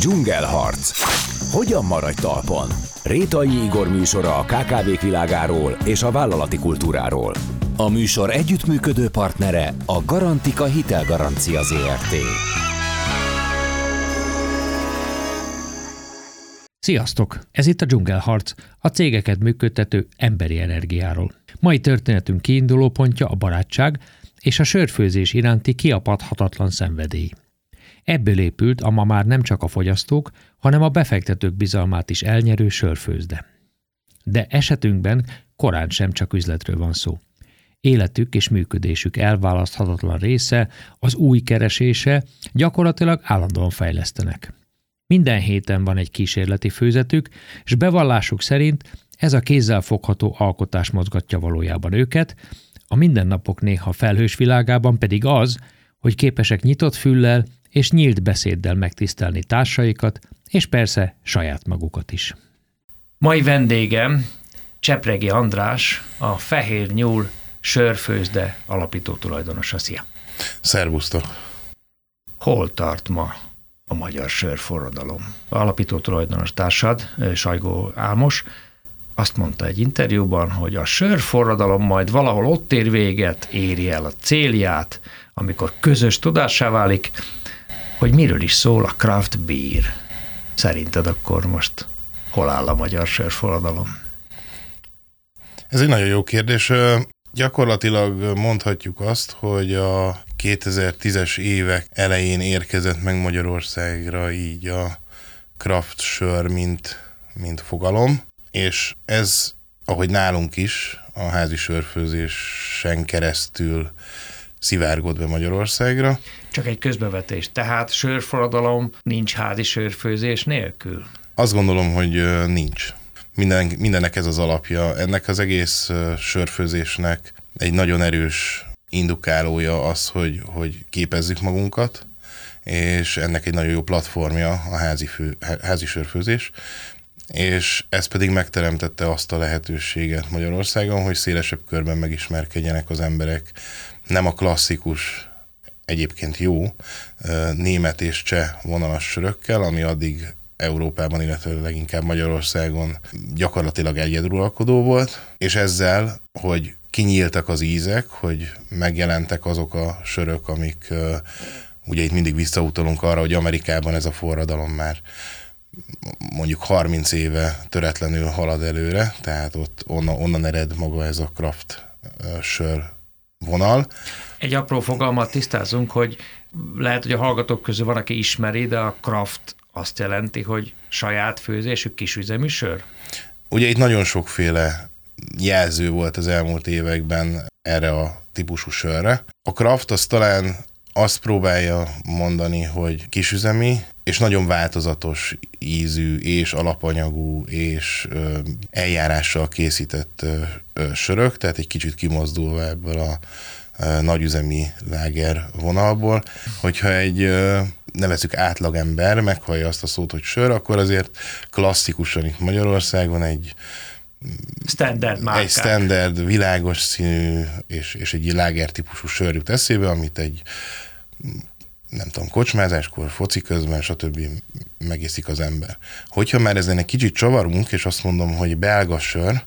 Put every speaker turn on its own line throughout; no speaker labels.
Dzsungelharc. Hogyan maradj talpon? Rétai Igor műsora a KKV-k világáról és a vállalati kultúráról. A műsor együttműködő partnere a Garantika Hitelgarancia ZRT.
Sziasztok! Ez itt a Dzsungelharc, a cégeket működtető emberi energiáról. Mai történetünk kiinduló pontja a barátság és a sörfőzés iránti kiapadhatatlan szenvedély. Ebből épült a ma már nem csak a fogyasztók, hanem a befektetők bizalmát is elnyerő sörfőzde. De esetünkben korán sem csak üzletről van szó. Életük és működésük elválaszthatatlan része, az új keresése, gyakorlatilag állandóan fejlesztenek. Minden héten van egy kísérleti főzetük, és bevallásuk szerint ez a kézzel fogható alkotás mozgatja valójában őket, a mindennapok néha felhős világában pedig az, hogy képesek nyitott füllel és nyílt beszéddel megtisztelni társaikat, és persze saját magukat is. Mai vendégem Csepregi András, a Fehér Nyúl sörfőzde alapító tulajdonosa. Szia!
Szervusztok!
Hol tart ma a magyar sörforradalom? A alapító tulajdonos társad, Sajgó Álmos, azt mondta egy interjúban, hogy a sörforradalom majd valahol ott ér véget, éri el a célját, amikor közös tudássá válik, hogy miről is szól a craft beer. Szerinted akkor most hol áll a magyar sörforradalom?
Ez egy nagyon jó kérdés. Gyakorlatilag mondhatjuk azt, hogy a 2010-es évek elején érkezett meg Magyarországra így a craft sör, mint, mint fogalom, és ez, ahogy nálunk is, a házi sörfőzésen keresztül szivárgott be Magyarországra.
Csak egy közbevetés. Tehát sörforradalom nincs házi sörfőzés nélkül?
Azt gondolom, hogy nincs. Minden, mindennek ez az alapja. Ennek az egész sörfőzésnek egy nagyon erős indukálója az, hogy, hogy képezzük magunkat, és ennek egy nagyon jó platformja a házi, fő, házi sörfőzés, és ez pedig megteremtette azt a lehetőséget Magyarországon, hogy szélesebb körben megismerkedjenek az emberek nem a klasszikus, egyébként jó német és cseh vonalas sörökkel, ami addig Európában, illetve leginkább Magyarországon gyakorlatilag egyeduralkodó volt, és ezzel, hogy kinyíltak az ízek, hogy megjelentek azok a sörök, amik ugye itt mindig visszautalunk arra, hogy Amerikában ez a forradalom már mondjuk 30 éve töretlenül halad előre, tehát ott onnan, onnan ered maga ez a craft sör vonal.
Egy apró fogalmat tisztázunk, hogy lehet, hogy a hallgatók közül van, aki ismeri, de a craft azt jelenti, hogy saját főzésű kisüzemű sör?
Ugye itt nagyon sokféle jelző volt az elmúlt években erre a típusú sörre. A craft az talán azt próbálja mondani, hogy kisüzemi, és nagyon változatos ízű és alapanyagú és ö, eljárással készített ö, ö, sörök, tehát egy kicsit kimozdulva ebből a nagyüzemi láger vonalból. Hogyha egy nevezük átlagember meghallja azt a szót, hogy sör, akkor azért klasszikusan itt Magyarországon egy
standard márkák.
Egy standard, világos színű és, és egy láger típusú sör jut eszébe, amit egy nem tudom, kocsmázáskor, foci közben, stb. megészik az ember. Hogyha már ezen egy kicsit csavarunk, és azt mondom, hogy belga sör,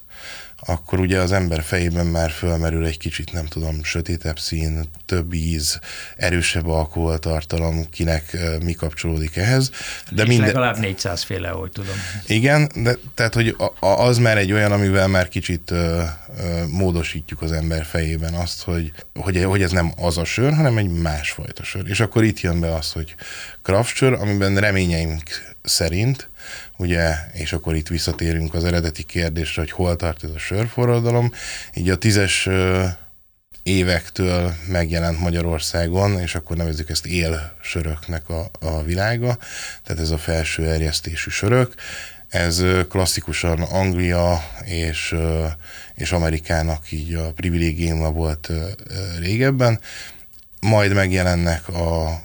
akkor ugye az ember fejében már fölmerül egy kicsit, nem tudom, sötétebb szín, több íz, erősebb alkoholtartalom, kinek mi kapcsolódik ehhez.
De minden... legalább 400 féle, ahogy tudom.
Igen, de tehát, hogy az már egy olyan, amivel már kicsit ö, ö, módosítjuk az ember fejében azt, hogy, hogy, hogy ez nem az a sör, hanem egy másfajta sör. És akkor itt jön be az, hogy craft sör, amiben reményeink szerint ugye, és akkor itt visszatérünk az eredeti kérdésre, hogy hol tart ez a sörforradalom. Így a tízes évektől megjelent Magyarországon, és akkor nevezzük ezt élsöröknek a, a világa, tehát ez a felső erjesztésű sörök. Ez klasszikusan Anglia és, és Amerikának így a privilégiuma volt régebben, majd megjelennek a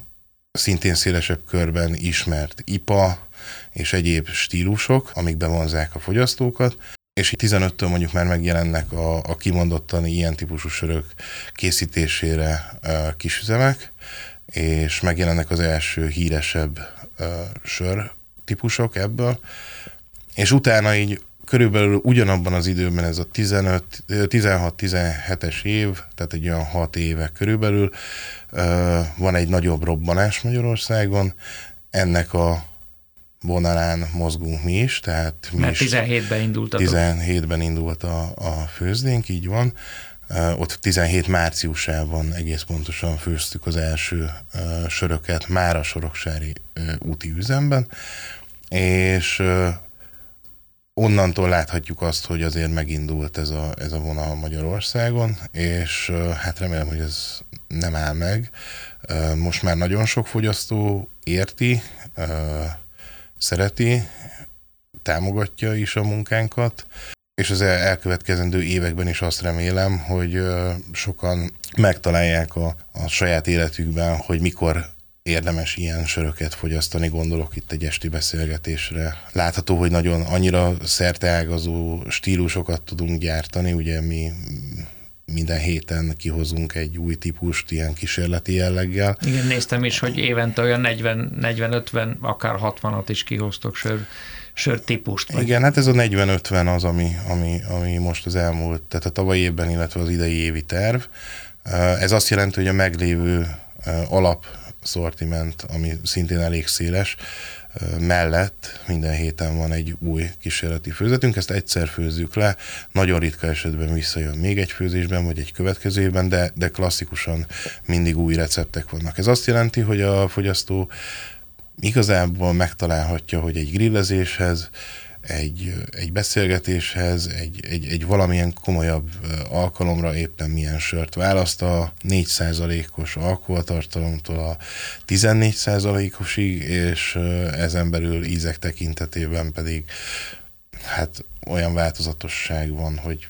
szintén szélesebb körben ismert IPA, és egyéb stílusok, amik bevonzák a fogyasztókat, és 15-től mondjuk már megjelennek a, a kimondottan ilyen típusú sörök készítésére kisüzemek, és megjelennek az első híresebb sör típusok ebből, és utána így körülbelül ugyanabban az időben ez a 16-17-es év, tehát egy olyan 6 éve körülbelül, van egy nagyobb robbanás Magyarországon, ennek a vonalán mozgunk mi is, tehát mi
Mert 17-ben indult a
17-ben indult a, a főzdénk, így van. Uh, ott 17 márciusában egész pontosan főztük az első uh, söröket már a Soroksári uh, úti üzemben, és onnantól láthatjuk azt, hogy azért megindult ez a, ez a vonal Magyarországon, és hát remélem, hogy ez nem áll meg. Most már nagyon sok fogyasztó érti, szereti, támogatja is a munkánkat, és az elkövetkezendő években is azt remélem, hogy sokan megtalálják a, a saját életükben, hogy mikor érdemes ilyen söröket fogyasztani, gondolok itt egy esti beszélgetésre. Látható, hogy nagyon annyira szerteágazó stílusokat tudunk gyártani, ugye mi minden héten kihozunk egy új típust ilyen kísérleti jelleggel.
Igen, néztem is, hogy évente olyan 40-50, akár 60-at is kihoztok sör, sörtípust.
Vagy? Igen, hát ez a 40-50 az, ami, ami, ami most az elmúlt, tehát a tavalyi évben, illetve az idei évi terv. Ez azt jelenti, hogy a meglévő alap szortiment, ami szintén elég széles, mellett minden héten van egy új kísérleti főzetünk, ezt egyszer főzzük le, nagyon ritka esetben visszajön még egy főzésben, vagy egy következő évben, de, de klasszikusan mindig új receptek vannak. Ez azt jelenti, hogy a fogyasztó igazából megtalálhatja, hogy egy grillezéshez, egy, egy beszélgetéshez, egy, egy, egy valamilyen komolyabb alkalomra éppen milyen sört választ. A 4%-os alkoholtartalomtól a 14%-osig, és ezen belül ízek tekintetében pedig hát olyan változatosság van, hogy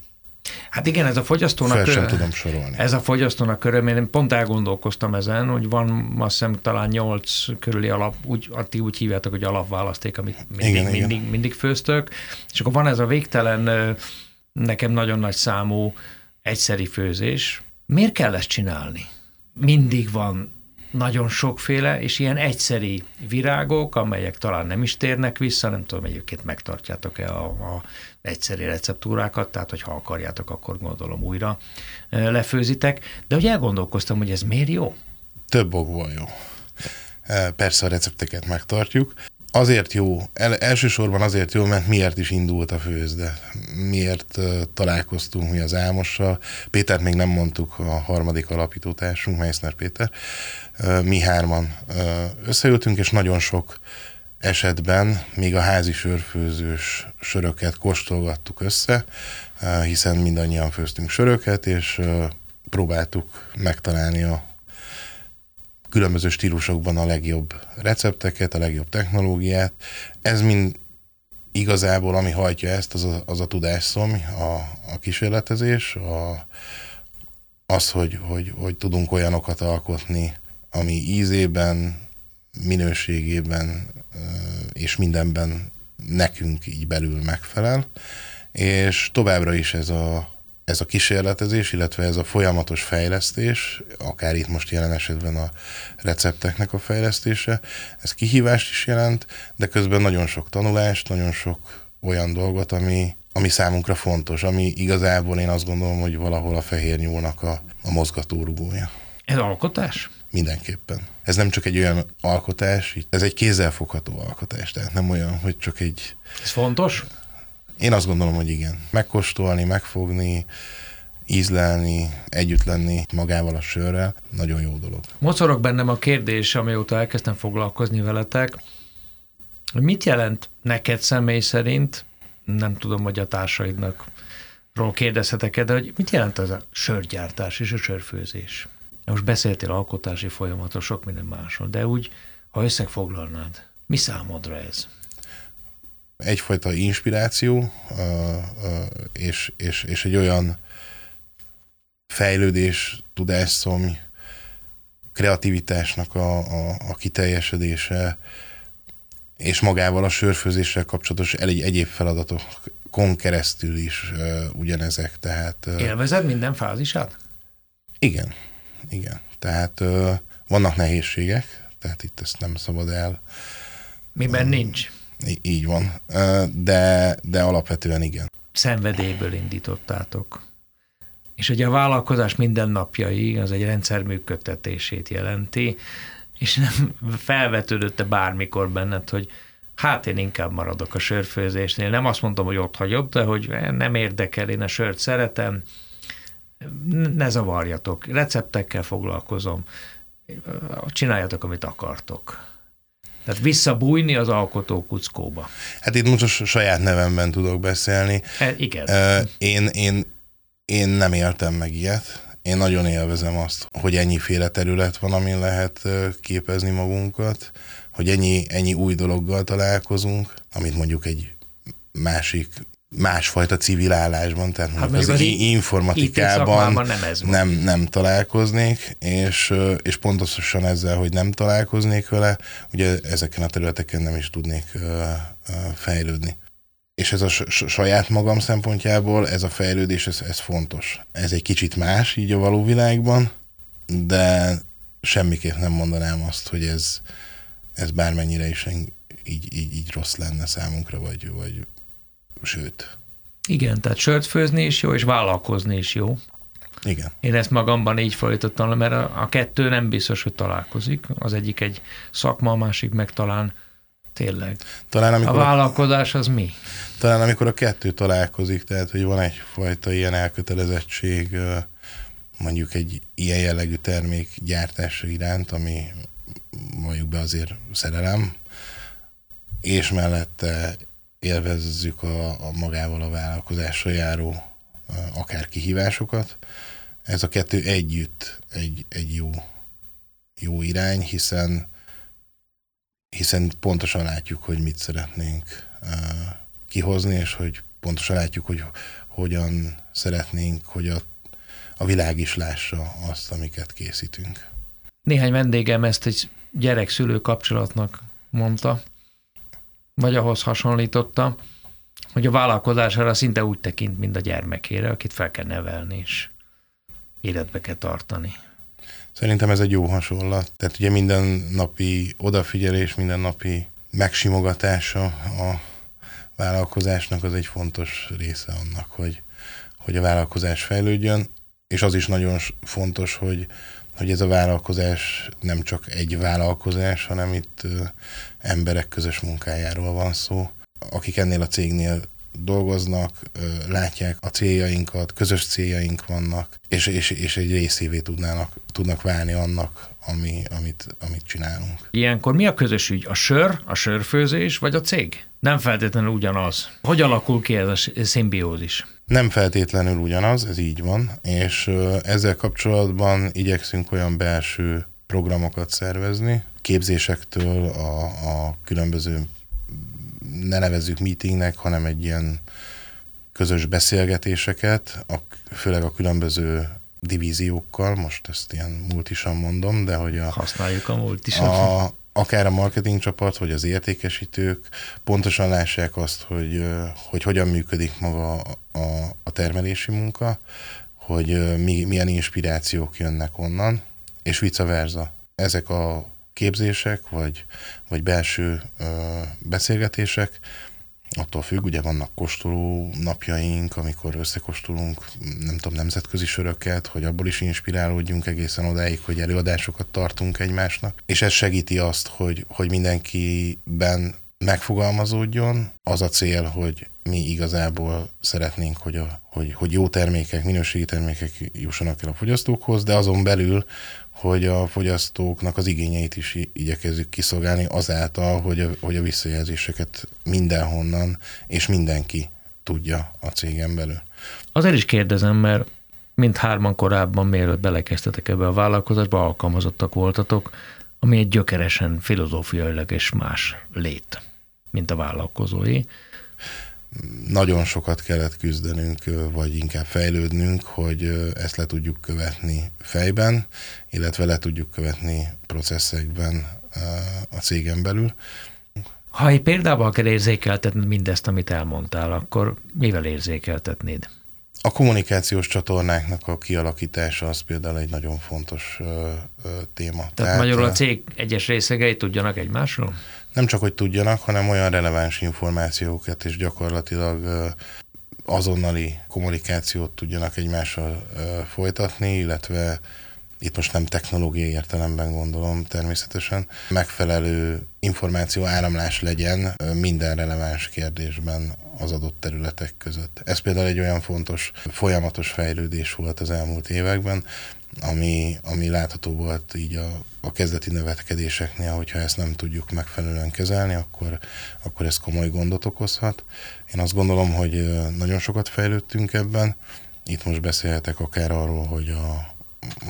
Hát igen, ez a fogyasztónak...
Fel sem tudom sorolni.
Ez a fogyasztónak körül, én pont elgondolkoztam ezen, hogy van azt hiszem talán nyolc körüli alap, úgy, ti úgy hívjátok, hogy alapválaszték, amit mindig, igen, mindig, igen. mindig főztök, és akkor van ez a végtelen, nekem nagyon nagy számú egyszeri főzés. Miért kell ezt csinálni? Mindig van nagyon sokféle, és ilyen egyszeri virágok, amelyek talán nem is térnek vissza, nem tudom, egyébként megtartjátok-e a, a egyszeri receptúrákat, tehát hogyha akarjátok, akkor gondolom újra lefőzitek, de hogy elgondolkoztam, hogy ez miért jó?
Több okból jó. Persze a recepteket megtartjuk, azért jó, el, elsősorban azért jó, mert miért is indult a főzde. Miért uh, találkoztunk mi az Álmossal. Pétert még nem mondtuk, a harmadik alapítótársunk, Meissner Péter. Uh, mi hárman uh, összeültünk, és nagyon sok esetben még a házi sörfőzős söröket kóstolgattuk össze, uh, hiszen mindannyian főztünk söröket, és uh, próbáltuk megtalálni a különböző stílusokban a legjobb recepteket, a legjobb technológiát. Ez mind igazából, ami hajtja ezt, az a, az a tudásszom, a, a kísérletezés, a, az, hogy, hogy, hogy tudunk olyanokat alkotni, ami ízében, minőségében és mindenben nekünk így belül megfelel, és továbbra is ez a, ez a kísérletezés, illetve ez a folyamatos fejlesztés, akár itt most jelen esetben a recepteknek a fejlesztése, ez kihívást is jelent, de közben nagyon sok tanulást, nagyon sok olyan dolgot, ami, ami számunkra fontos, ami igazából én azt gondolom, hogy valahol a fehér nyúlnak a, a mozgatórugója.
Ez alkotás?
Mindenképpen. Ez nem csak egy olyan alkotás, ez egy kézzelfogható alkotás, tehát nem olyan, hogy csak egy...
Ez fontos?
Én azt gondolom, hogy igen. Megkóstolni, megfogni, ízlelni, együtt lenni magával a sörrel, nagyon jó dolog.
Mocorog bennem a kérdés, amióta elkezdtem foglalkozni veletek, hogy mit jelent neked személy szerint, nem tudom, hogy a társaidnak ról kérdezhetek de hogy mit jelent az a sörgyártás és a sörfőzés? Most beszéltél alkotási folyamatról, sok minden másról, de úgy, ha összefoglalnád, mi számodra ez?
egyfajta inspiráció, és, és, és egy olyan fejlődés, tudásszomj, kreativitásnak a, a, a kiteljesedése, és magával a sörfőzéssel kapcsolatos egy egyéb feladatokon keresztül is uh, ugyanezek. Tehát,
uh, Élvezed minden fázisát?
Igen, igen. Tehát uh, vannak nehézségek, tehát itt ezt nem szabad el.
Miben uh, nincs?
így van. De, de alapvetően igen.
Szenvedélyből indítottátok. És ugye a vállalkozás mindennapjai az egy rendszer működtetését jelenti, és nem felvetődött-e bármikor benned, hogy hát én inkább maradok a sörfőzésnél. Nem azt mondtam, hogy ott hagyok, de hogy nem érdekel, én a sört szeretem, ne zavarjatok, receptekkel foglalkozom, csináljatok, amit akartok. Tehát visszabújni az alkotó kuckóba.
Hát itt most a saját nevemben tudok beszélni.
E, igen.
Én, én, én nem éltem meg ilyet. Én nagyon élvezem azt, hogy ennyiféle terület van, amin lehet képezni magunkat, hogy ennyi, ennyi új dologgal találkozunk, amit mondjuk egy másik másfajta civil állásban, tehát hát az, az informatikában nem, ez nem, nem találkoznék, és, és pontosan ezzel, hogy nem találkoznék vele, ugye ezeken a területeken nem is tudnék fejlődni. És ez a saját magam szempontjából, ez a fejlődés, ez, ez fontos. Ez egy kicsit más így a való világban, de semmiképp nem mondanám azt, hogy ez, ez bármennyire is így, így, így rossz lenne számunkra, vagy, vagy sőt.
Igen, tehát sört főzni is jó, és vállalkozni is jó.
Igen.
Én ezt magamban így fordítottam, mert a, a kettő nem biztos, hogy találkozik. Az egyik egy szakma, a másik meg talán tényleg. Talán, amikor a vállalkozás az mi?
Talán amikor a kettő találkozik, tehát hogy van egyfajta ilyen elkötelezettség mondjuk egy ilyen jellegű termék gyártása iránt, ami mondjuk be azért szerelem, és mellette élvezzük a, a magával a vállalkozásra járó akár kihívásokat. Ez a kettő együtt egy, egy jó, jó irány, hiszen, hiszen pontosan látjuk, hogy mit szeretnénk kihozni, és hogy pontosan látjuk, hogy hogyan szeretnénk, hogy a, a világ is lássa azt, amiket készítünk.
Néhány vendégem ezt egy gyerek-szülő kapcsolatnak mondta, vagy ahhoz hasonlította, hogy a vállalkozására szinte úgy tekint, mint a gyermekére, akit fel kell nevelni, és életbe kell tartani.
Szerintem ez egy jó hasonlat. Tehát ugye minden napi odafigyelés, minden napi megsimogatása a vállalkozásnak az egy fontos része annak, hogy, hogy a vállalkozás fejlődjön, és az is nagyon fontos, hogy, hogy ez a vállalkozás nem csak egy vállalkozás, hanem itt emberek közös munkájáról van szó, akik ennél a cégnél dolgoznak, látják a céljainkat, közös céljaink vannak, és, és, és egy részévé tudnának, tudnak válni annak, ami, amit, amit csinálunk.
Ilyenkor mi a közös ügy? A sör, a sörfőzés, vagy a cég? Nem feltétlenül ugyanaz. Hogy alakul ki ez a szimbiózis?
Nem feltétlenül ugyanaz, ez így van, és ezzel kapcsolatban igyekszünk olyan belső programokat szervezni, képzésektől a, a különböző, ne nevezzük meetingnek, hanem egy ilyen közös beszélgetéseket, a, főleg a különböző divíziókkal, most ezt ilyen multisan mondom, de hogy a...
Használjuk a multisan.
A, akár a marketing csapat, vagy az értékesítők pontosan lássák azt, hogy, hogy hogyan működik maga a, a termelési munka, hogy mi, milyen inspirációk jönnek onnan, és vice versa. Ezek a képzések, vagy, vagy belső ö, beszélgetések, attól függ, ugye vannak kóstoló napjaink, amikor összekóstolunk, nem tudom, nemzetközi söröket, hogy abból is inspirálódjunk egészen odáig, hogy előadásokat tartunk egymásnak. És ez segíti azt, hogy, hogy mindenkiben megfogalmazódjon. Az a cél, hogy mi igazából szeretnénk, hogy, a, hogy, hogy jó termékek, minőségi termékek jussanak el a fogyasztókhoz, de azon belül, hogy a fogyasztóknak az igényeit is igyekezzük kiszolgálni azáltal, hogy a, hogy a visszajelzéseket mindenhonnan és mindenki tudja a cégen belül.
Azért is kérdezem, mert mint hárman korábban, mielőtt belekezdtetek ebbe a vállalkozásba, alkalmazottak voltatok, ami egy gyökeresen filozófiailag és más lét, mint a vállalkozói
nagyon sokat kellett küzdenünk, vagy inkább fejlődnünk, hogy ezt le tudjuk követni fejben, illetve le tudjuk követni processzekben a cégen belül.
Ha egy példával kell érzékeltetni mindezt, amit elmondtál, akkor mivel érzékeltetnéd?
A kommunikációs csatornáknak a kialakítása az például egy nagyon fontos ö, ö, téma. Tehát,
Tehát magyarul a cég egyes részegei tudjanak egymásról?
Nem csak, hogy tudjanak, hanem olyan releváns információkat és gyakorlatilag ö, azonnali kommunikációt tudjanak egymással ö, folytatni, illetve itt most nem technológiai értelemben gondolom természetesen, megfelelő információ áramlás legyen minden releváns kérdésben az adott területek között. Ez például egy olyan fontos, folyamatos fejlődés volt az elmúlt években, ami, ami látható volt így a, a kezdeti növekedéseknél, hogyha ezt nem tudjuk megfelelően kezelni, akkor, akkor ez komoly gondot okozhat. Én azt gondolom, hogy nagyon sokat fejlődtünk ebben. Itt most beszélhetek akár arról, hogy a,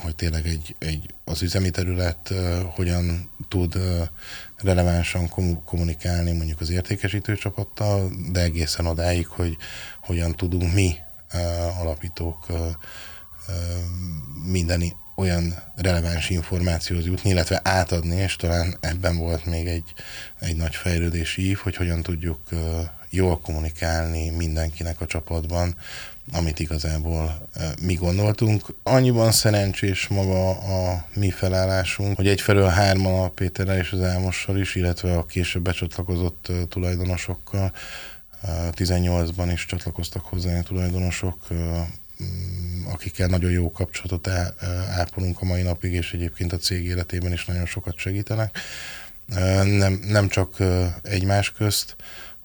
hogy tényleg egy, egy, az üzemi terület uh, hogyan tud uh, relevánsan kommunikálni mondjuk az értékesítő csapattal, de egészen odáig, hogy hogyan tudunk mi alapítók minden olyan releváns információhoz jutni, illetve átadni, és talán ebben volt még egy, egy nagy fejlődési ív, hogy hogyan tudjuk jól kommunikálni mindenkinek a csapatban, amit igazából mi gondoltunk. Annyiban szerencsés maga a mi felállásunk, hogy egyfelől hárman a Péterrel és az Álmossal is, illetve a később becsatlakozott tulajdonosokkal, 18-ban is csatlakoztak hozzá a tulajdonosok, mm, akikkel nagyon jó kapcsolatot ápolunk a mai napig, és egyébként a cég életében is nagyon sokat segítenek. Nem, nem csak egymás közt,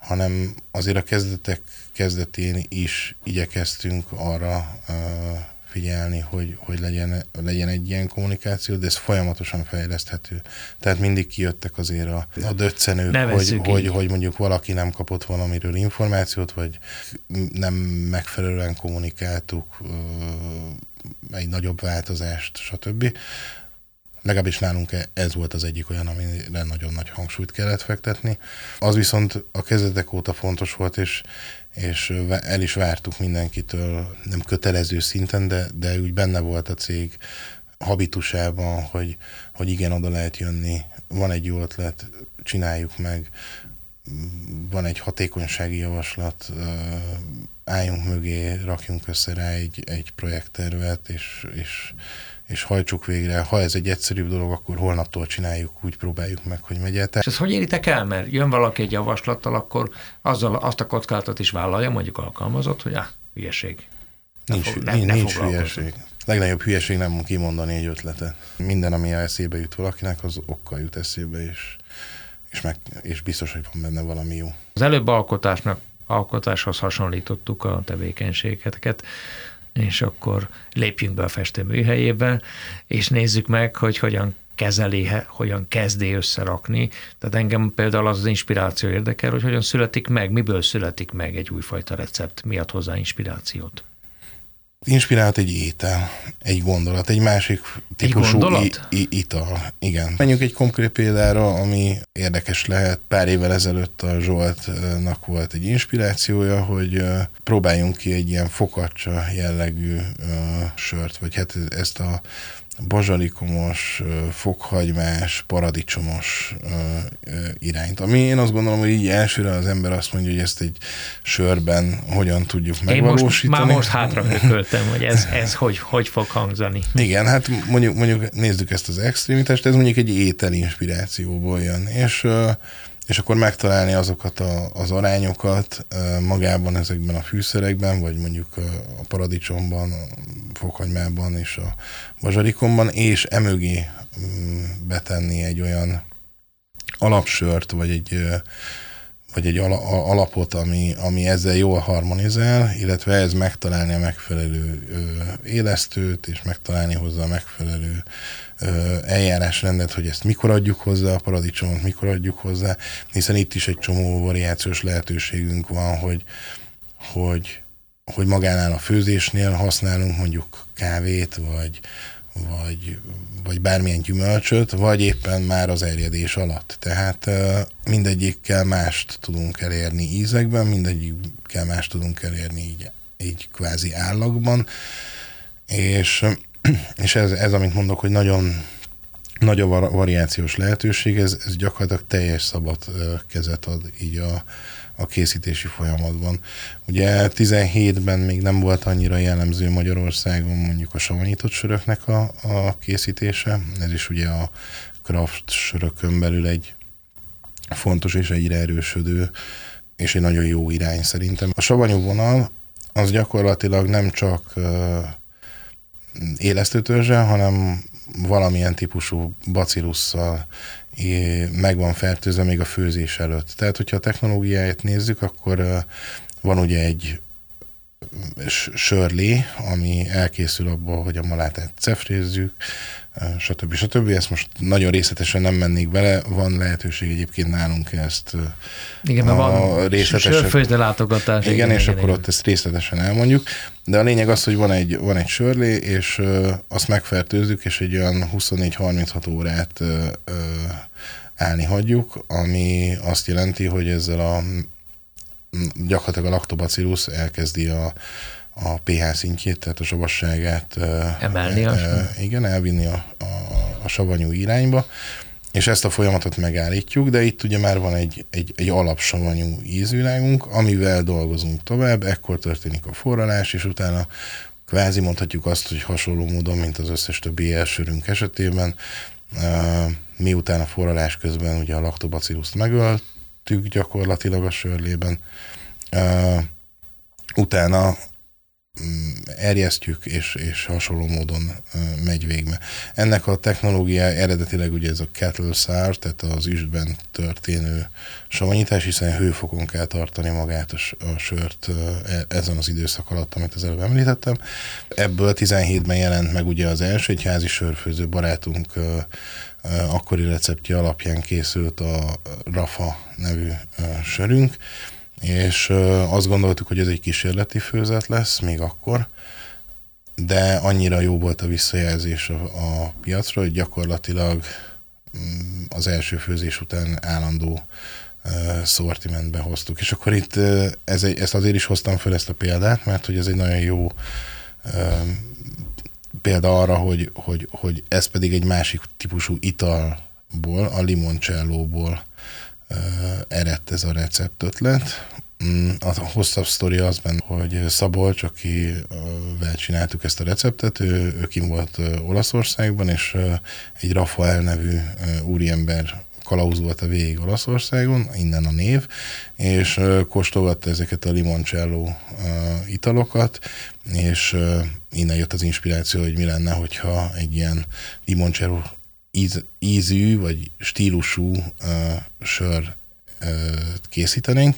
hanem azért a kezdetek kezdetén is igyekeztünk arra figyelni, hogy, hogy legyen, legyen egy ilyen kommunikáció, de ez folyamatosan fejleszthető. Tehát mindig kijöttek azért a, a döccenők, hogy, hogy, hogy mondjuk valaki nem kapott valamiről információt, vagy nem megfelelően kommunikáltuk egy nagyobb változást, stb. Legalábbis nálunk e- ez volt az egyik olyan, amire nagyon nagy hangsúlyt kellett fektetni. Az viszont a kezdetek óta fontos volt, és, és el is vártuk mindenkitől, nem kötelező szinten, de, de úgy benne volt a cég habitusában, hogy, hogy igen, oda lehet jönni, van egy jó ötlet, csináljuk meg, van egy hatékonysági javaslat, álljunk mögé, rakjunk össze rá egy, egy projekttervet, és, és és hajtsuk végre. Ha ez egy egyszerűbb dolog, akkor holnaptól csináljuk, úgy próbáljuk meg, hogy megy el.
És ezt hogy éritek el? Mert jön valaki egy javaslattal, akkor azzal azt a kockázatot is vállalja, mondjuk alkalmazott, hogy ah, hülyeség.
Nincs, fog, ne, nincs ne hülyeség. Legnagyobb hülyeség nem kimondani egy ötletet. Minden, ami eszébe jut valakinek, az okkal jut eszébe, és, és, meg, és biztos, hogy van benne valami jó.
Az előbb alkotásnak alkotáshoz hasonlítottuk a tevékenységeket és akkor lépjünk be a festő műhelyébe, és nézzük meg, hogy hogyan kezeli, hogyan kezdi összerakni. Tehát engem például az az inspiráció érdekel, hogy hogyan születik meg, miből születik meg egy újfajta recept, mi ad hozzá inspirációt.
Inspirált egy étel, egy gondolat, egy másik típusú
egy i-
i- ital. Igen. Menjünk egy konkrét példára, ami érdekes lehet. Pár évvel ezelőtt a Zsoltnak volt egy inspirációja, hogy próbáljunk ki egy ilyen fokacsa jellegű sört, vagy hát ezt a bazsalikomos, fokhagymás, paradicsomos irányt. Ami én azt gondolom, hogy így elsőre az ember azt mondja, hogy ezt egy sörben hogyan tudjuk én megvalósítani.
Most, már most hátra költem, hogy ez, ez hogy, hogy fog hangzani.
Igen, hát mondjuk, mondjuk nézzük ezt az extrémitást, ez mondjuk egy étel inspirációból jön, és és akkor megtalálni azokat a, az arányokat magában ezekben a fűszerekben, vagy mondjuk a paradicsomban, a fokhagymában és a bazsarikomban, és emögé mm, betenni egy olyan alapsört, vagy egy vagy egy alapot, ami, ami ezzel jól harmonizál, illetve ez megtalálni a megfelelő élesztőt, és megtalálni hozzá a megfelelő eljárásrendet, hogy ezt mikor adjuk hozzá, a paradicsomot mikor adjuk hozzá, hiszen itt is egy csomó variációs lehetőségünk van, hogy, hogy, hogy magánál a főzésnél használunk mondjuk kávét, vagy, vagy, vagy bármilyen gyümölcsöt, vagy éppen már az erjedés alatt. Tehát mindegyikkel mást tudunk elérni ízekben, mindegyikkel mást tudunk elérni így, így kvázi állagban, és, és ez, ez, amit mondok, hogy nagyon nagy a variációs lehetőség, ez, ez gyakorlatilag teljes szabad kezet ad így a, a készítési folyamatban. Ugye 17-ben még nem volt annyira jellemző Magyarországon mondjuk a savanyított söröknek a, a készítése, ez is ugye a craft sörökön belül egy fontos és egyre erősödő és egy nagyon jó irány szerintem. A savanyú vonal az gyakorlatilag nem csak élesztőtörzse, hanem valamilyen típusú bacillusszal meg van fertőzve még a főzés előtt. Tehát, hogyha a technológiáját nézzük, akkor van ugye egy sörlé, ami elkészül abból, hogy a malátát cefrézzük, stb. stb. Ezt most nagyon részletesen nem mennék bele, van lehetőség egyébként nálunk ezt
igen, a van részletesen... sörfőzde látogatás.
Igen, igen és igen, akkor igen. ott ezt részletesen elmondjuk. De a lényeg az, hogy van egy, van egy sörlé, és ö, azt megfertőzzük, és egy olyan 24-36 órát ö, ö, állni hagyjuk, ami azt jelenti, hogy ezzel a gyakorlatilag a lactobacillus elkezdi a, a pH szintjét, tehát a savasságát
emelni. A... E,
igen, elvinni a, a, a savanyú irányba, és ezt a folyamatot megállítjuk, de itt ugye már van egy, egy, egy alapsavanyú ízvilágunk, amivel dolgozunk tovább, ekkor történik a forralás, és utána kvázi mondhatjuk azt, hogy hasonló módon, mint az összes többi elsőrünk esetében, miután a forralás közben ugye a laktobacilluszt megöltük gyakorlatilag a sörlében, utána erjesztjük, és, és hasonló módon megy végbe. Ennek a technológiája eredetileg ugye ez a kettle sour, tehát az üstben történő savanyítás, hiszen hőfokon kell tartani magát a, a sört e, ezen az időszak alatt, amit az előbb említettem. Ebből 17-ben jelent meg ugye az első, egy házi sörfőző barátunk akkori receptje alapján készült a Rafa nevű sörünk, és azt gondoltuk, hogy ez egy kísérleti főzet lesz, még akkor, de annyira jó volt a visszajelzés a, a piacra, hogy gyakorlatilag mm, az első főzés után állandó szortimentbe hoztuk. És akkor itt ez egy, ezt azért is hoztam fel ezt a példát, mert hogy ez egy nagyon jó példa arra, hogy, hogy, hogy ez pedig egy másik típusú italból, a limoncellóból eredt ez a recept ötlet. Mm, a hosszabb sztori az benne, hogy Szabolcs, akivel csináltuk ezt a receptet, ő, ő kim volt Olaszországban, és egy Rafael nevű úriember kalauzolta végig Olaszországon, innen a név, és kóstolgatta ezeket a limoncello italokat, és innen jött az inspiráció, hogy mi lenne, hogyha egy ilyen limoncello íz, ízű vagy stílusú uh, sör uh, készítenénk.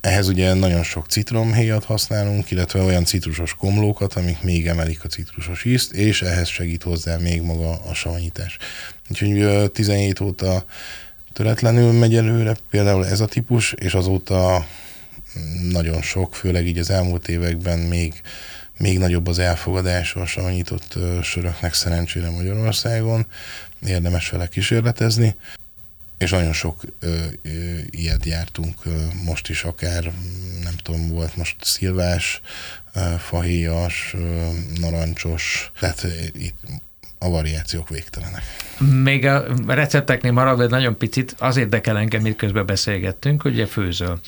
Ehhez ugye nagyon sok citromhéjat használunk, illetve olyan citrusos komlókat, amik még emelik a citrusos ízt, és ehhez segít hozzá még maga a savanyítás. Úgyhogy 17 óta töretlenül megy előre például ez a típus, és azóta nagyon sok, főleg így az elmúlt években még még nagyobb az elfogadás a savanyított söröknek szerencsére Magyarországon. Érdemes vele kísérletezni és nagyon sok ö, ö, ilyet jártunk ö, most is, akár nem tudom, volt most szilvás, ö, fahéjas, ö, narancsos, tehát itt a variációk végtelenek.
Még a recepteknél maradva nagyon picit, az érdekel engem, miközben beszélgettünk, hogy ugye főzöl.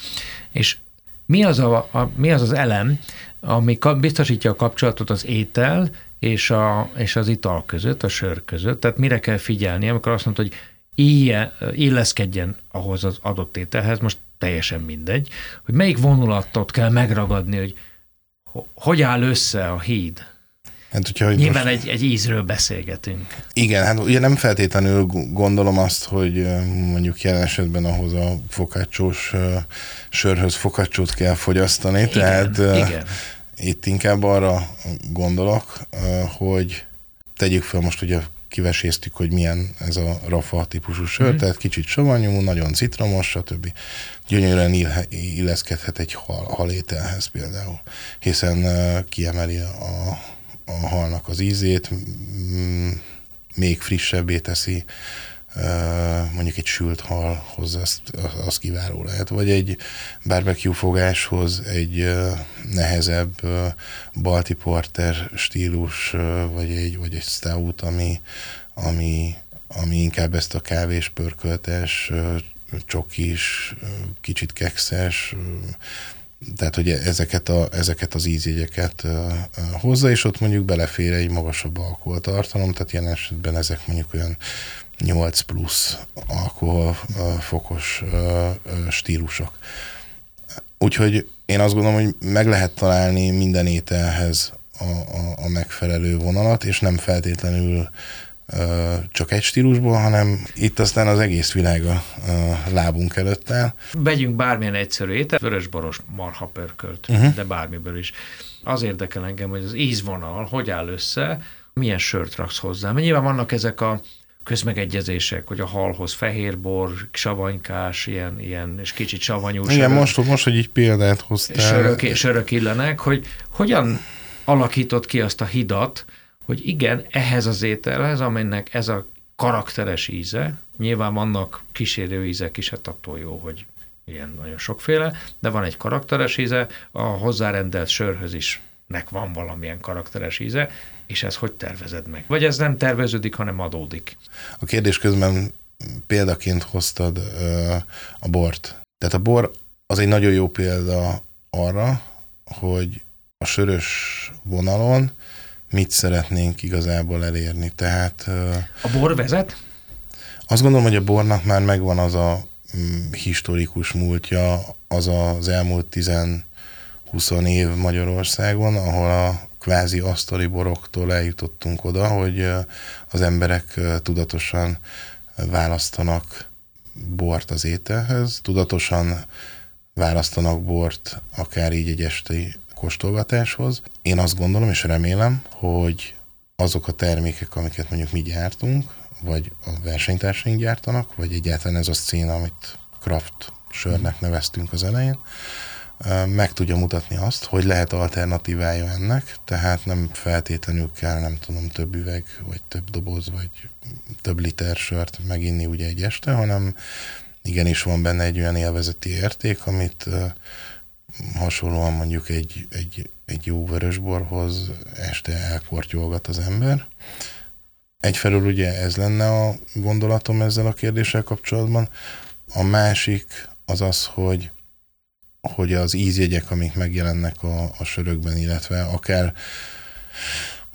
És mi az, a, a, mi az az elem, ami biztosítja a kapcsolatot az étel és, a, és az ital között, a sör között. Tehát mire kell figyelni, amikor azt mondod, hogy ilyen, illeszkedjen ahhoz az adott ételhez, most teljesen mindegy, hogy melyik vonulatot kell megragadni, hogy hogy áll össze a híd. Hát, hogyha, Nyilván most... egy, egy ízről beszélgetünk.
Igen, hát ugye nem feltétlenül gondolom azt, hogy mondjuk jelen esetben ahhoz a fokácsós sörhöz fokácsót kell fogyasztani, igen, tehát igen. itt inkább arra gondolok, hogy tegyük fel most ugye kiveséztük, hogy milyen ez a rafa típusú sör, mm. tehát kicsit savanyú, nagyon citromos, stb. Gyönyörűen illeszkedhet egy hal, halételhez például, hiszen kiemeli a, a halnak az ízét, még frissebbé teszi, mondjuk egy sült halhoz az, az kiváló lehet, vagy egy barbecue fogáshoz egy nehezebb balti porter stílus, vagy egy, vagy egy stout, ami, ami ami inkább ezt a kávés, pörköltes, csokis, kicsit kekszes, tehát hogy ezeket, a, ezeket az ízjegyeket hozza, és ott mondjuk belefér egy magasabb alkoholtartalom, tehát ilyen esetben ezek mondjuk olyan 8 plusz alkoholfokos stílusok. Úgyhogy én azt gondolom, hogy meg lehet találni minden ételhez a, a, a megfelelő vonalat, és nem feltétlenül csak egy stílusból, hanem itt aztán az egész világ a, a lábunk előtt áll.
Vegyünk bármilyen egyszerű étel, vörösboros marha pörkölt, uh-huh. de bármiből is. Az érdekel engem, hogy az ízvonal hogy áll össze, milyen sört raksz hozzá. Mert nyilván vannak ezek a közmegegyezések, hogy a halhoz fehérbor, savanykás, ilyen, ilyen és kicsit savanyú
Igen, sörök, most, most, hogy így példát hoztál.
Sörök, sörök illenek, hogy hogyan alakított ki azt a hidat, hogy igen, ehhez az ételhez, amelynek ez a karakteres íze, nyilván vannak kísérő ízek is, hát attól jó, hogy ilyen nagyon sokféle, de van egy karakteres íze, a hozzárendelt sörhöz is nek van valamilyen karakteres íze, és ez hogy tervezed meg? Vagy ez nem terveződik, hanem adódik?
A kérdés közben példaként hoztad ö, a bort. Tehát a bor az egy nagyon jó példa arra, hogy a sörös vonalon mit szeretnénk igazából elérni. Tehát,
a bor vezet?
Azt gondolom, hogy a bornak már megvan az a mm, historikus múltja, az az elmúlt 10-20 év Magyarországon, ahol a kvázi asztali boroktól eljutottunk oda, hogy az emberek tudatosan választanak bort az ételhez, tudatosan választanak bort akár így egy esti kóstolgatáshoz. Én azt gondolom és remélem, hogy azok a termékek, amiket mondjuk mi gyártunk, vagy a versenytársaink gyártanak, vagy egyáltalán ez a szcéna, amit craft sörnek neveztünk az elején, meg tudja mutatni azt, hogy lehet alternatívája ennek, tehát nem feltétlenül kell, nem tudom, több üveg, vagy több doboz, vagy több liter sört meginni ugye egy este, hanem igenis van benne egy olyan élvezeti érték, amit hasonlóan mondjuk egy, egy, egy jó vörösborhoz este elkortyolgat az ember. Egyfelől ugye ez lenne a gondolatom ezzel a kérdéssel kapcsolatban. A másik az az, hogy, hogy az ízjegyek, amik megjelennek a, a sörökben, illetve akár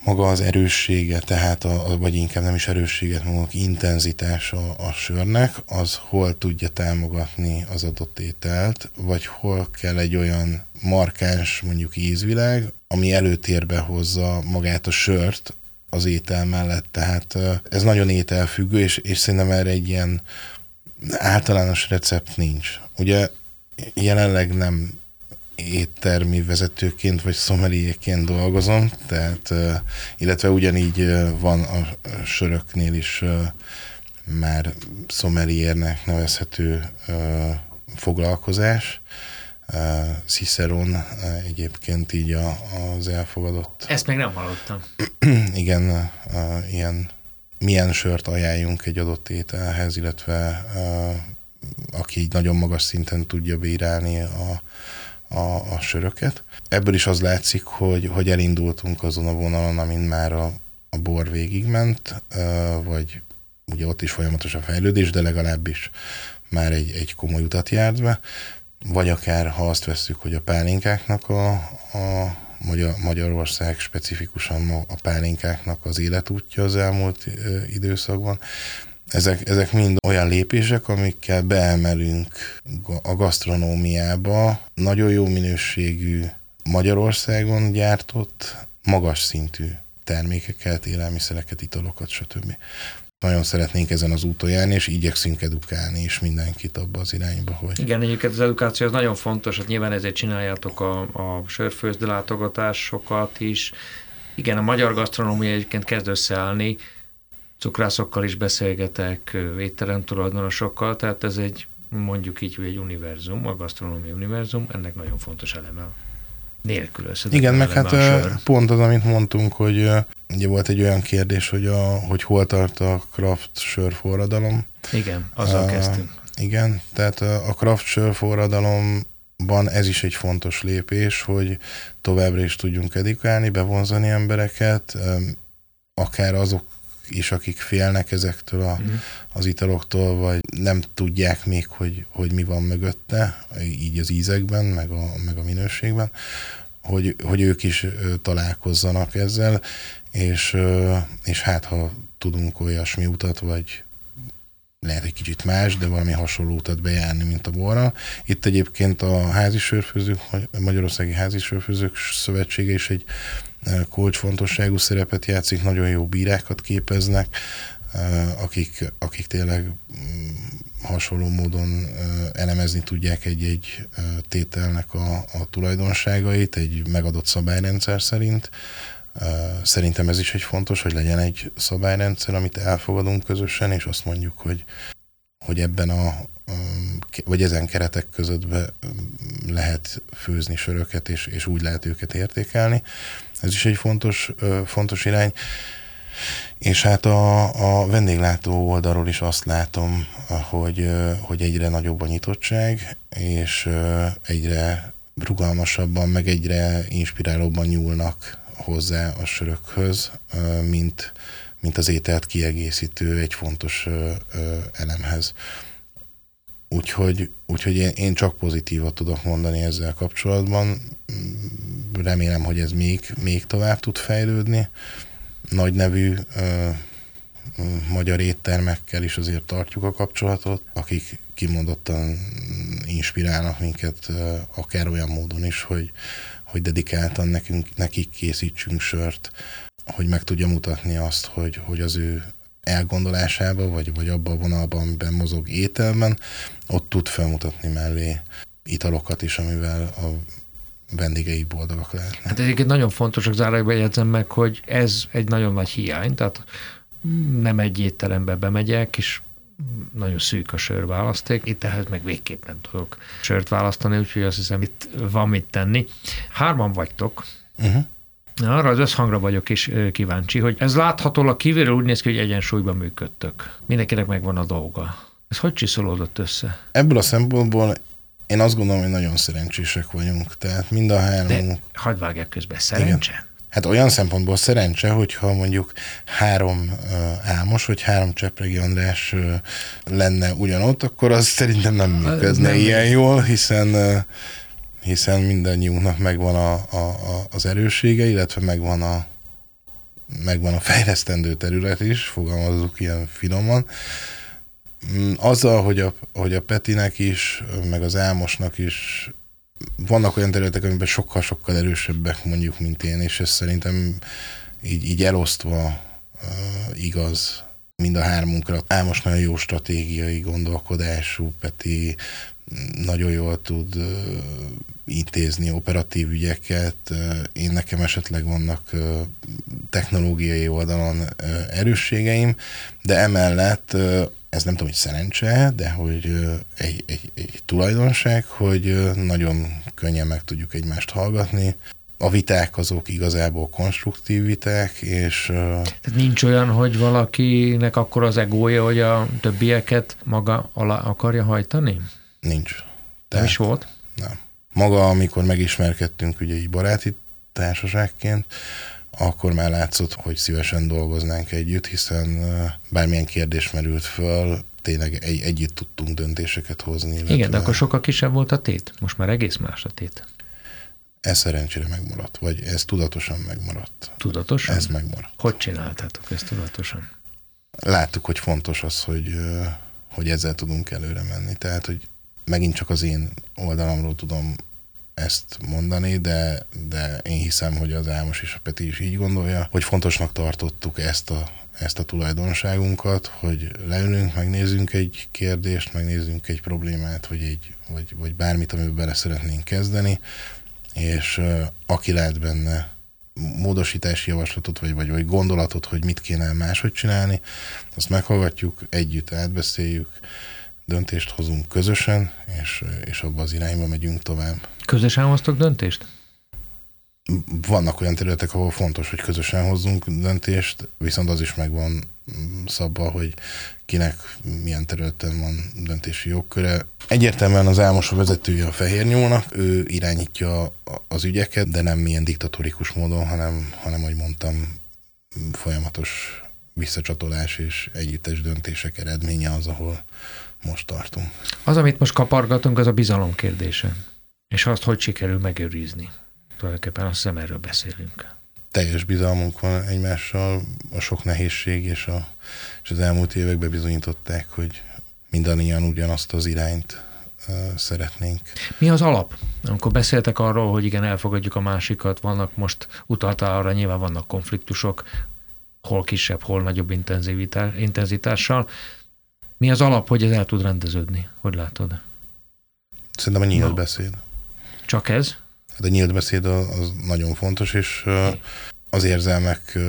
maga az erőssége, tehát a, vagy inkább nem is erősséget mondok, intenzitása a sörnek, az hol tudja támogatni az adott ételt, vagy hol kell egy olyan markáns mondjuk ízvilág, ami előtérbe hozza magát a sört az étel mellett. Tehát ez nagyon ételfüggő, és, és szerintem erre egy ilyen általános recept nincs. Ugye jelenleg nem éttermi vezetőként vagy szomeliéként dolgozom, tehát, illetve ugyanígy van a söröknél is már szomeliérnek nevezhető foglalkozás. Ciceron egyébként így a, az elfogadott.
Ezt még nem hallottam.
Igen, ilyen milyen sört ajánljunk egy adott ételhez, illetve aki így nagyon magas szinten tudja bírálni a, a, a söröket. Ebből is az látszik, hogy, hogy elindultunk azon a vonalon, amin már a, a bor végigment, vagy ugye ott is folyamatos a fejlődés, de legalábbis már egy, egy komoly utat járt be, vagy akár ha azt veszük, hogy a pálinkáknak a, a Magyar, Magyarország specifikusan a pálinkáknak az életútja az elmúlt időszakban, ezek, ezek mind olyan lépések, amikkel beemelünk a gasztronómiába nagyon jó minőségű Magyarországon gyártott, magas szintű termékeket, élelmiszereket, italokat, stb. Nagyon szeretnénk ezen az úton járni, és igyekszünk edukálni is mindenkit abba az irányba, hogy...
Igen, egyébként az edukáció az nagyon fontos, hát nyilván ezért csináljátok a, a sörfőzde látogatásokat is. Igen, a magyar gasztronómia egyébként kezd összeállni, cukrászokkal is beszélgetek, étterem tulajdonosokkal, tehát ez egy mondjuk így, egy univerzum, a gasztronómia univerzum, ennek nagyon fontos eleme nélkülözhetetlen
Igen, meg hát pont az, amit mondtunk, hogy ugye volt egy olyan kérdés, hogy, a, hogy hol tart a craft sörforradalom.
Igen, azzal uh, kezdtünk.
Igen, tehát a craft sörforradalomban ez is egy fontos lépés, hogy továbbra is tudjunk edukálni, bevonzani embereket, akár azok is, akik félnek ezektől a, uh-huh. az italoktól, vagy nem tudják még, hogy, hogy mi van mögötte, így az ízekben, meg a, meg a minőségben, hogy, hogy ők is találkozzanak ezzel, és, és hát ha tudunk olyasmi utat, vagy lehet egy kicsit más, de valami hasonló utat bejárni, mint a borra. Itt egyébként a házi sörfőzők, a Magyarországi Házi Sörfőzők Szövetsége is egy kulcsfontosságú szerepet játszik, nagyon jó bírákat képeznek, akik, akik tényleg mm, hasonló módon elemezni tudják egy-egy tételnek a, a tulajdonságait egy megadott szabályrendszer szerint. Szerintem ez is egy fontos, hogy legyen egy szabályrendszer, amit elfogadunk közösen, és azt mondjuk, hogy, hogy ebben a, vagy ezen keretek között lehet főzni söröket, és, és úgy lehet őket értékelni. Ez is egy fontos, fontos irány. És hát a, a vendéglátó oldalról is azt látom, hogy, hogy egyre nagyobb a nyitottság, és egyre rugalmasabban, meg egyre inspirálóbban nyúlnak hozzá a sörökhöz, mint, mint az ételt kiegészítő egy fontos elemhez. Úgyhogy, úgyhogy én, én csak pozitívat tudok mondani ezzel kapcsolatban. Remélem, hogy ez még, még tovább tud fejlődni. Nagy nevű ö, magyar éttermekkel is azért tartjuk a kapcsolatot, akik kimondottan inspirálnak minket, akár olyan módon is, hogy, hogy dedikáltan nekünk, nekik készítsünk sört, hogy meg tudja mutatni azt, hogy, hogy az ő elgondolásába, vagy, vagy abban a vonalban, amiben mozog ételben, ott tud felmutatni mellé italokat is, amivel a vendégeik boldogak lehetnek.
Hát egyébként nagyon fontos, hogy zárójelben jegyzem meg, hogy ez egy nagyon nagy hiány, tehát nem egy étterembe bemegyek, és nagyon szűk a sörválaszték, itt ehhez meg végképp nem tudok sört választani, úgyhogy azt hiszem itt van mit tenni. Hárman vagytok, uh-huh. Arra az összhangra vagyok is kíváncsi, hogy ez láthatólag kívülről úgy néz ki, hogy egyensúlyban működtök. Mindenkinek megvan a dolga. Ez hogy csiszolódott össze?
Ebből a szempontból én azt gondolom, hogy nagyon szerencsések vagyunk. Tehát mind a három... De
hagyd vágják közben, szerencse? Igen.
Hát olyan szempontból szerencse, hogyha mondjuk három uh, Ámos, vagy három Csepregi András uh, lenne ugyanott, akkor az szerintem nem működne nem ilyen jól, hiszen uh, hiszen mindannyiunknak megvan a, a, a, az erőssége, illetve megvan a, megvan a fejlesztendő terület is, fogalmazunk ilyen finoman. Mm, azzal, hogy a, hogy a Petinek is, meg az Álmosnak is vannak olyan területek, amiben sokkal-sokkal erősebbek mondjuk, mint én, és ez szerintem így, így elosztva uh, igaz mind a hármunkra. Álmos nagyon jó stratégiai gondolkodású, Peti nagyon jól tud intézni operatív ügyeket. Én nekem esetleg vannak technológiai oldalon erősségeim, de emellett ez nem tudom, hogy szerencse, de hogy egy, egy, egy tulajdonság, hogy nagyon könnyen meg tudjuk egymást hallgatni. A viták azok igazából konstruktív viták, és...
Tehát nincs olyan, hogy valakinek akkor az egója, hogy a többieket maga alá akarja hajtani?
Nincs.
Tehát, nem is volt?
Nem. Maga, amikor megismerkedtünk ugye egy baráti társaságként, akkor már látszott, hogy szívesen dolgoznánk együtt, hiszen bármilyen kérdés merült föl, tényleg egy, együtt tudtunk döntéseket hozni.
Illetve... Igen, de akkor sokkal kisebb volt a tét. Most már egész más a tét.
Ez szerencsére megmaradt, vagy ez tudatosan megmaradt.
Tudatosan?
Ez megmaradt.
Hogy csináltátok ezt tudatosan?
Láttuk, hogy fontos az, hogy, hogy ezzel tudunk előre menni. Tehát, hogy megint csak az én oldalamról tudom ezt mondani, de, de én hiszem, hogy az Álmos és a Peti is így gondolja, hogy fontosnak tartottuk ezt a, ezt a tulajdonságunkat, hogy leülünk, megnézzünk egy kérdést, megnézzünk egy problémát, vagy, egy, vagy, vagy bármit, amiben bele szeretnénk kezdeni, és uh, aki lát benne módosítási javaslatot, vagy, vagy, vagy gondolatot, hogy mit kéne máshogy csinálni, azt meghallgatjuk, együtt átbeszéljük, döntést hozunk közösen, és, és abba az irányba megyünk tovább.
Közösen hoztok döntést?
Vannak olyan területek, ahol fontos, hogy közösen hozzunk döntést, viszont az is megvan szabva, hogy kinek milyen területen van döntési jogköre. Egyértelműen az Álmos vezetője a Fehér Nyúlnak, ő irányítja az ügyeket, de nem milyen diktatórikus módon, hanem, hanem ahogy mondtam, folyamatos visszacsatolás és együttes döntések eredménye az, ahol most tartunk.
Az, amit most kapargatunk, az a bizalom kérdése. És azt, hogy sikerül megőrizni. Tulajdonképpen azt hiszem erről beszélünk.
Teljes bizalmunk van egymással, a sok nehézség és, a, és az elmúlt években bizonyították, hogy mindannyian ugyanazt az irányt szeretnénk.
Mi az alap? Amikor beszéltek arról, hogy igen, elfogadjuk a másikat, vannak most, utaltál arra, nyilván vannak konfliktusok, hol kisebb, hol nagyobb intenzitással. Mi az alap, hogy ez el tud rendeződni? Hogy látod?
Szerintem a nyílt no. beszéd.
Csak ez?
Hát a nyílt beszéd az nagyon fontos, és az érzelmek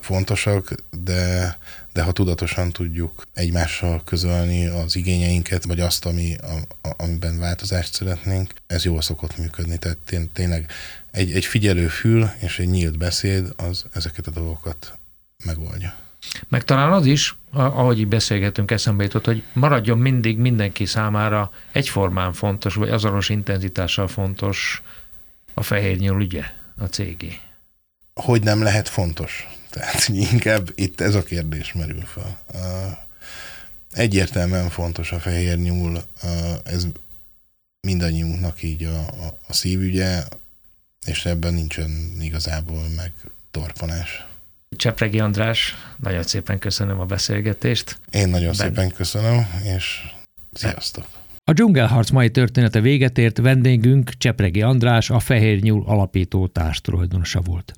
fontosak, de, de ha tudatosan tudjuk egymással közölni az igényeinket, vagy azt, ami, a, amiben változást szeretnénk, ez jól szokott működni. Tehát tényleg egy, egy figyelő fül és egy nyílt beszéd az ezeket a dolgokat megoldja.
Meg talán az is, ahogy így beszélgetünk, eszembe jutott, hogy maradjon mindig mindenki számára egyformán fontos, vagy azonos intenzitással fontos a fehér nyúl ügye, a cégé.
Hogy nem lehet fontos? Tehát inkább itt ez a kérdés merül fel. Egyértelműen fontos a fehér nyúl, ez mindannyiunknak így a, a, a szívügye, és ebben nincsen igazából meg torpanás.
Csepregi András, nagyon szépen köszönöm a beszélgetést.
Én nagyon ben... szépen köszönöm, és sziasztok!
A dzsungelharc mai története véget ért, vendégünk Csepregi András, a Fehér Nyúl alapító társtulajdonosa volt.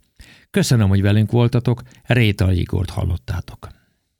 Köszönöm, hogy velünk voltatok, Réta Igort hallottátok.